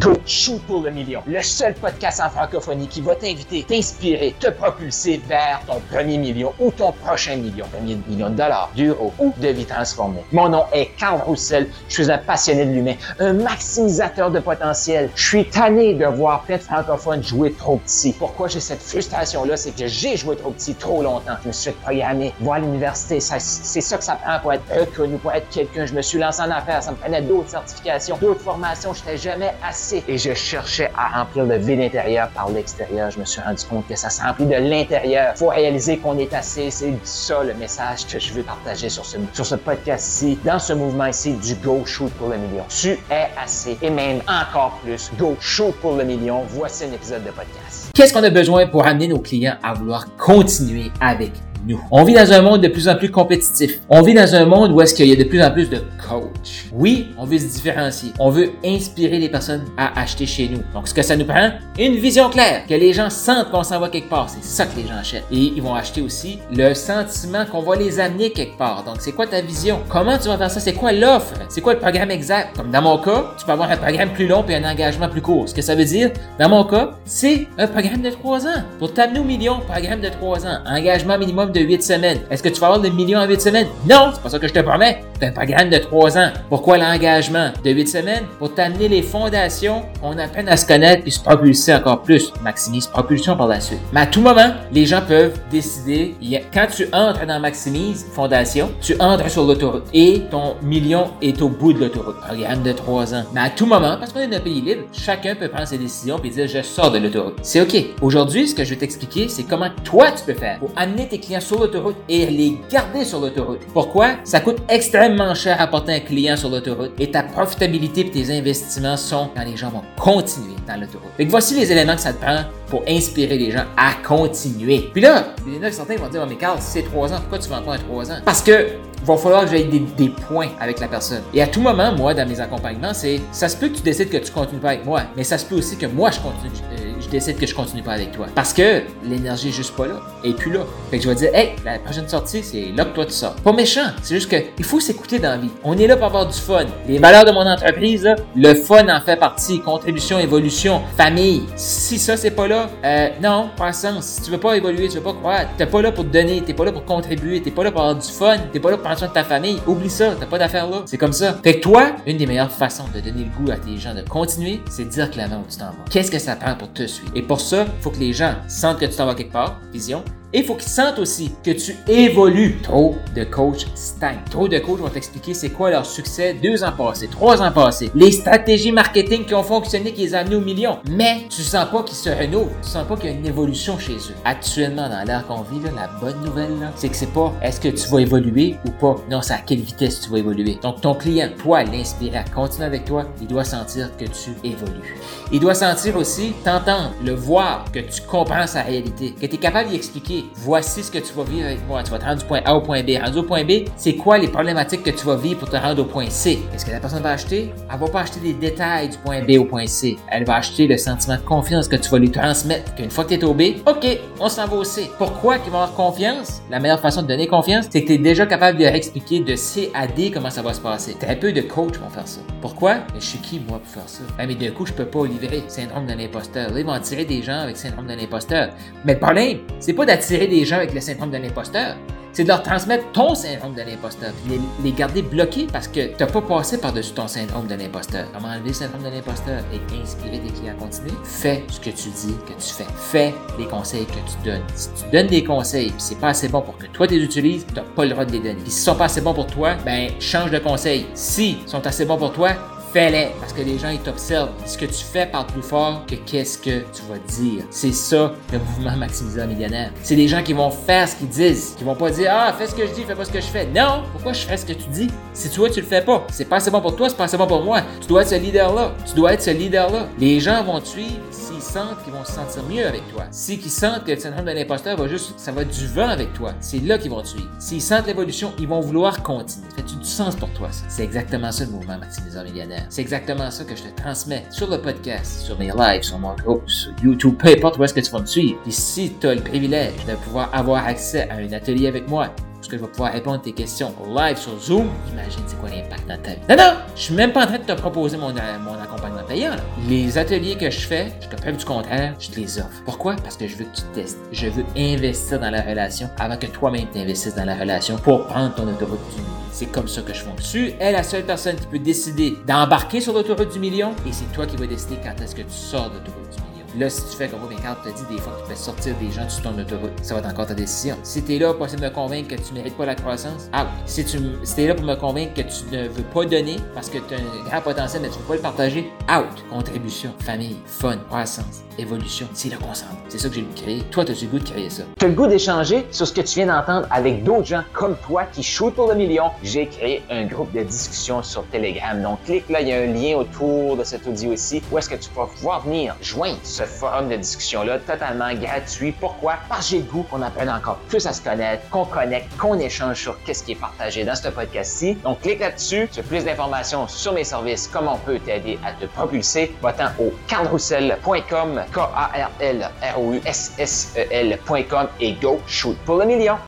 Go Shoot pour le million, le seul podcast en francophonie qui va t'inviter, t'inspirer, te propulser vers ton premier million ou ton prochain million, premier million de dollars, d'euros ou de vie transformée. Mon nom est Carl Roussel, je suis un passionné de l'humain, un maximisateur de potentiel. Je suis tanné de voir plein de francophones jouer trop petit. Pourquoi j'ai cette frustration-là, c'est que j'ai joué trop petit trop longtemps. Je me suis programmé, voir l'université, c'est ça que ça prend pour être reconnu, pour être quelqu'un. Je me suis lancé en affaires, ça me prenait d'autres certifications, d'autres formations, j'étais jamais assez. Et je cherchais à remplir le vide intérieur par l'extérieur. Je me suis rendu compte que ça s'emplit de l'intérieur. Faut réaliser qu'on est assez. C'est ça le message que je veux partager sur ce, sur ce podcast-ci, dans ce mouvement ici du Go Shoot pour le million. Tu es assez et même encore plus. Go Shoot pour le million. Voici un épisode de podcast. Qu'est-ce qu'on a besoin pour amener nos clients à vouloir continuer avec on vit dans un monde de plus en plus compétitif. On vit dans un monde où est-ce qu'il y a de plus en plus de coachs. Oui, on veut se différencier. On veut inspirer les personnes à acheter chez nous. Donc, ce que ça nous prend, une vision claire, que les gens sentent qu'on s'en va quelque part. C'est ça que les gens achètent. Et ils vont acheter aussi le sentiment qu'on va les amener quelque part. Donc, c'est quoi ta vision? Comment tu vas faire ça? C'est quoi l'offre? C'est quoi le programme exact? Comme dans mon cas, tu peux avoir un programme plus long et un engagement plus court. Ce que ça veut dire, dans mon cas, c'est un programme de trois ans. Pour t'amener au million, programme de trois ans. Engagement minimum de 8 semaines. Est-ce que tu vas avoir des millions en 8 semaines? Non, c'est pas ça que je te promets. C'est un programme de 3 ans. Pourquoi l'engagement? De 8 semaines? Pour t'amener les fondations, on apprend à se connaître et se propulser encore plus. Maximise propulsion par la suite. Mais à tout moment, les gens peuvent décider, quand tu entres dans Maximise Fondation, tu entres sur l'autoroute et ton million est au bout de l'autoroute. Programme de 3 ans. Mais à tout moment, parce qu'on est dans un pays libre, chacun peut prendre ses décisions et dire je sors de l'autoroute. C'est OK. Aujourd'hui, ce que je vais t'expliquer, c'est comment toi tu peux faire pour amener tes clients sur l'autoroute et les garder sur l'autoroute. Pourquoi? Ça coûte extrêmement cher à porter un client sur l'autoroute et ta profitabilité et tes investissements sont quand les gens vont continuer dans l'autoroute. Donc voici les éléments que ça te prend pour inspirer les gens à continuer. Puis là, il y en a certains vont dire, oh, mais Carl, c'est trois ans, pourquoi tu vends pas un trois ans? Parce que va falloir que j'aille des, des, points avec la personne. Et à tout moment, moi, dans mes accompagnements, c'est ça se peut que tu décides que tu continues pas avec moi, mais ça se peut aussi que moi, je continue, euh, je décide que je continue pas avec toi. Parce que l'énergie est juste pas là. Et puis là. Fait que je vais dire, hey, la prochaine sortie, c'est là que toi tu sors. Pas méchant. C'est juste que il faut s'écouter dans la vie. On est là pour avoir du fun. Les valeurs de mon entreprise, là, le fun en fait partie. Contribution, évolution, famille. Si ça, c'est pas là, euh, non, pas sens. Si tu veux pas évoluer, tu veux pas croire, t'es pas là pour te donner, t'es pas là pour contribuer, t'es pas là pour avoir du fun, t'es pas là pour de ta famille. Oublie ça, t'as pas d'affaires là. C'est comme ça. Fait que toi, une des meilleures façons de donner le goût à tes gens de continuer, c'est de dire clairement où tu t'en vas. Qu'est-ce que ça prend pour te suivre? Et pour ça, faut que les gens sentent que tu t'en vas quelque part, vision, et il faut qu'ils sentent aussi que tu évolues. Trop de coachs stagnent. Trop de coachs vont t'expliquer c'est quoi leur succès deux ans passés, trois ans passés. Les stratégies marketing qui ont fonctionné, qui les ont amenés au million. Mais tu sens pas qu'ils se renouvellent. Tu sens pas qu'il y a une évolution chez eux. Actuellement, dans l'ère qu'on vit, la bonne nouvelle, c'est que c'est pas est-ce que tu vas évoluer ou pas. Non, c'est à quelle vitesse tu vas évoluer. Donc, ton client, toi, l'inspirer à continuer avec toi, il doit sentir que tu évolues. Il doit sentir aussi, t'entendre, le voir, que tu comprends sa réalité, que tu es capable d'y expliquer voici ce que tu vas vivre avec moi. Tu vas te rendre du point A au point B. Rendu au point B, c'est quoi les problématiques que tu vas vivre pour te rendre au point C? Est-ce que la personne va acheter? Elle va pas acheter des détails du point B au point C. Elle va acheter le sentiment de confiance que tu vas lui transmettre. Qu'une fois que tu es au B, OK, on s'en va au C. Pourquoi qu'ils vont avoir confiance? La meilleure façon de donner confiance, c'est que tu es déjà capable de leur expliquer de C à D comment ça va se passer. Très peu de coachs vont faire ça. Pourquoi? Mais je suis qui, moi, pour faire ça? Ben, mais d'un coup, je peux pas livrer syndrome de l'imposteur. Là, ils vont attirer des gens avec syndrome de l'imposteur. Mais le problème, c'est pas d'attirer des gens avec le syndrome de l'imposteur. C'est de leur transmettre ton syndrome de l'imposteur, les, garder bloqués parce que tu n'as pas passé par-dessus ton syndrome de l'imposteur. Comment enlever le syndrome de l'imposteur et inspirer tes clients à continuer? Fais ce que tu dis que tu fais. Fais les conseils que tu donnes. Si tu donnes des conseils, puis c'est pas assez bon pour que toi tu les utilises, tu n'as pas le droit de les donner. Puis s'ils sont pas assez bons pour toi, ben change de conseil. Si sont assez bons pour toi, fais-les parce que les gens ils t'observent. Ce que tu fais parle plus fort que qu'est-ce que tu vas dire. C'est ça le mouvement maximiseur millionnaire. C'est des gens qui vont faire ce qu'ils disent, qui vont pas dire ah fais ce que je dis, fais pas ce que je fais. Non, pourquoi je fais ce que tu dis? Si tu vois tu le fais pas, c'est pas assez bon pour toi, c'est pas assez bon pour moi. Tu dois être ce leader là. Tu dois être ce leader là. Les gens vont te suivre sentent qu'ils vont se sentir mieux avec toi. Si qu'ils sentent que le syndrome de l'imposteur va juste, ça va du vent avec toi. C'est là qu'ils vont te suivre. S'ils sentent l'évolution, ils vont vouloir continuer. Ça fait du sens pour toi ça? C'est exactement ça le mouvement maximiseur millionnaire. C'est exactement ça que je te transmets sur le podcast, sur mes lives, sur mon groupe, sur YouTube, peu importe où est-ce que tu vas me suivre. Et si tu as le privilège de pouvoir avoir accès à un atelier avec moi, parce que je vais pouvoir répondre à tes questions live sur Zoom. Imagine c'est quoi l'impact dans ta vie. Non, non, je suis même pas en train de te proposer mon, euh, mon accompagnement payant. Là. Les ateliers que je fais, je te preuve du contraire, je te les offre. Pourquoi? Parce que je veux que tu testes. Je veux investir dans la relation avant que toi-même t'investisses dans la relation pour prendre ton autoroute du million. C'est comme ça que je fonctionne. Tu es la seule personne qui peut décider d'embarquer sur l'autoroute du million et c'est toi qui vas décider quand est-ce que tu sors de l'autoroute du million. Là, si tu fais comme moi, ben, quand te dit des fois que tu fais sortir des gens sur ton autoroute, ça va être encore ta décision. Si tu là pour essayer de me convaincre que tu mérites pas la croissance, out. Si tu es là pour me convaincre que tu ne veux pas donner parce que tu as un grand potentiel mais tu ne veux pas le partager, out. Contribution, famille, fun, croissance, évolution. C'est là qu'on. C'est ça que j'ai le créer. Toi, tu as le goût de créer ça? Tu as le goût d'échanger sur ce que tu viens d'entendre avec d'autres gens comme toi qui shootent pour le million. J'ai créé un groupe de discussion sur Telegram. Donc, clique là, il y a un lien autour de cet audio ici où est-ce que tu vas pouvoir venir joindre ce forum de discussion-là totalement gratuit. Pourquoi? Parce que j'ai le goût qu'on apprenne encore plus à se connaître, qu'on connecte, qu'on échange sur qu'est-ce qui est partagé dans ce podcast-ci. Donc, clique là-dessus. Tu as plus d'informations sur mes services, comment on peut t'aider à te propulser. Va-t'en au carlroussel.com, K-A-R-L-R-O-U-S-S-E-L.com et go shoot pour le million.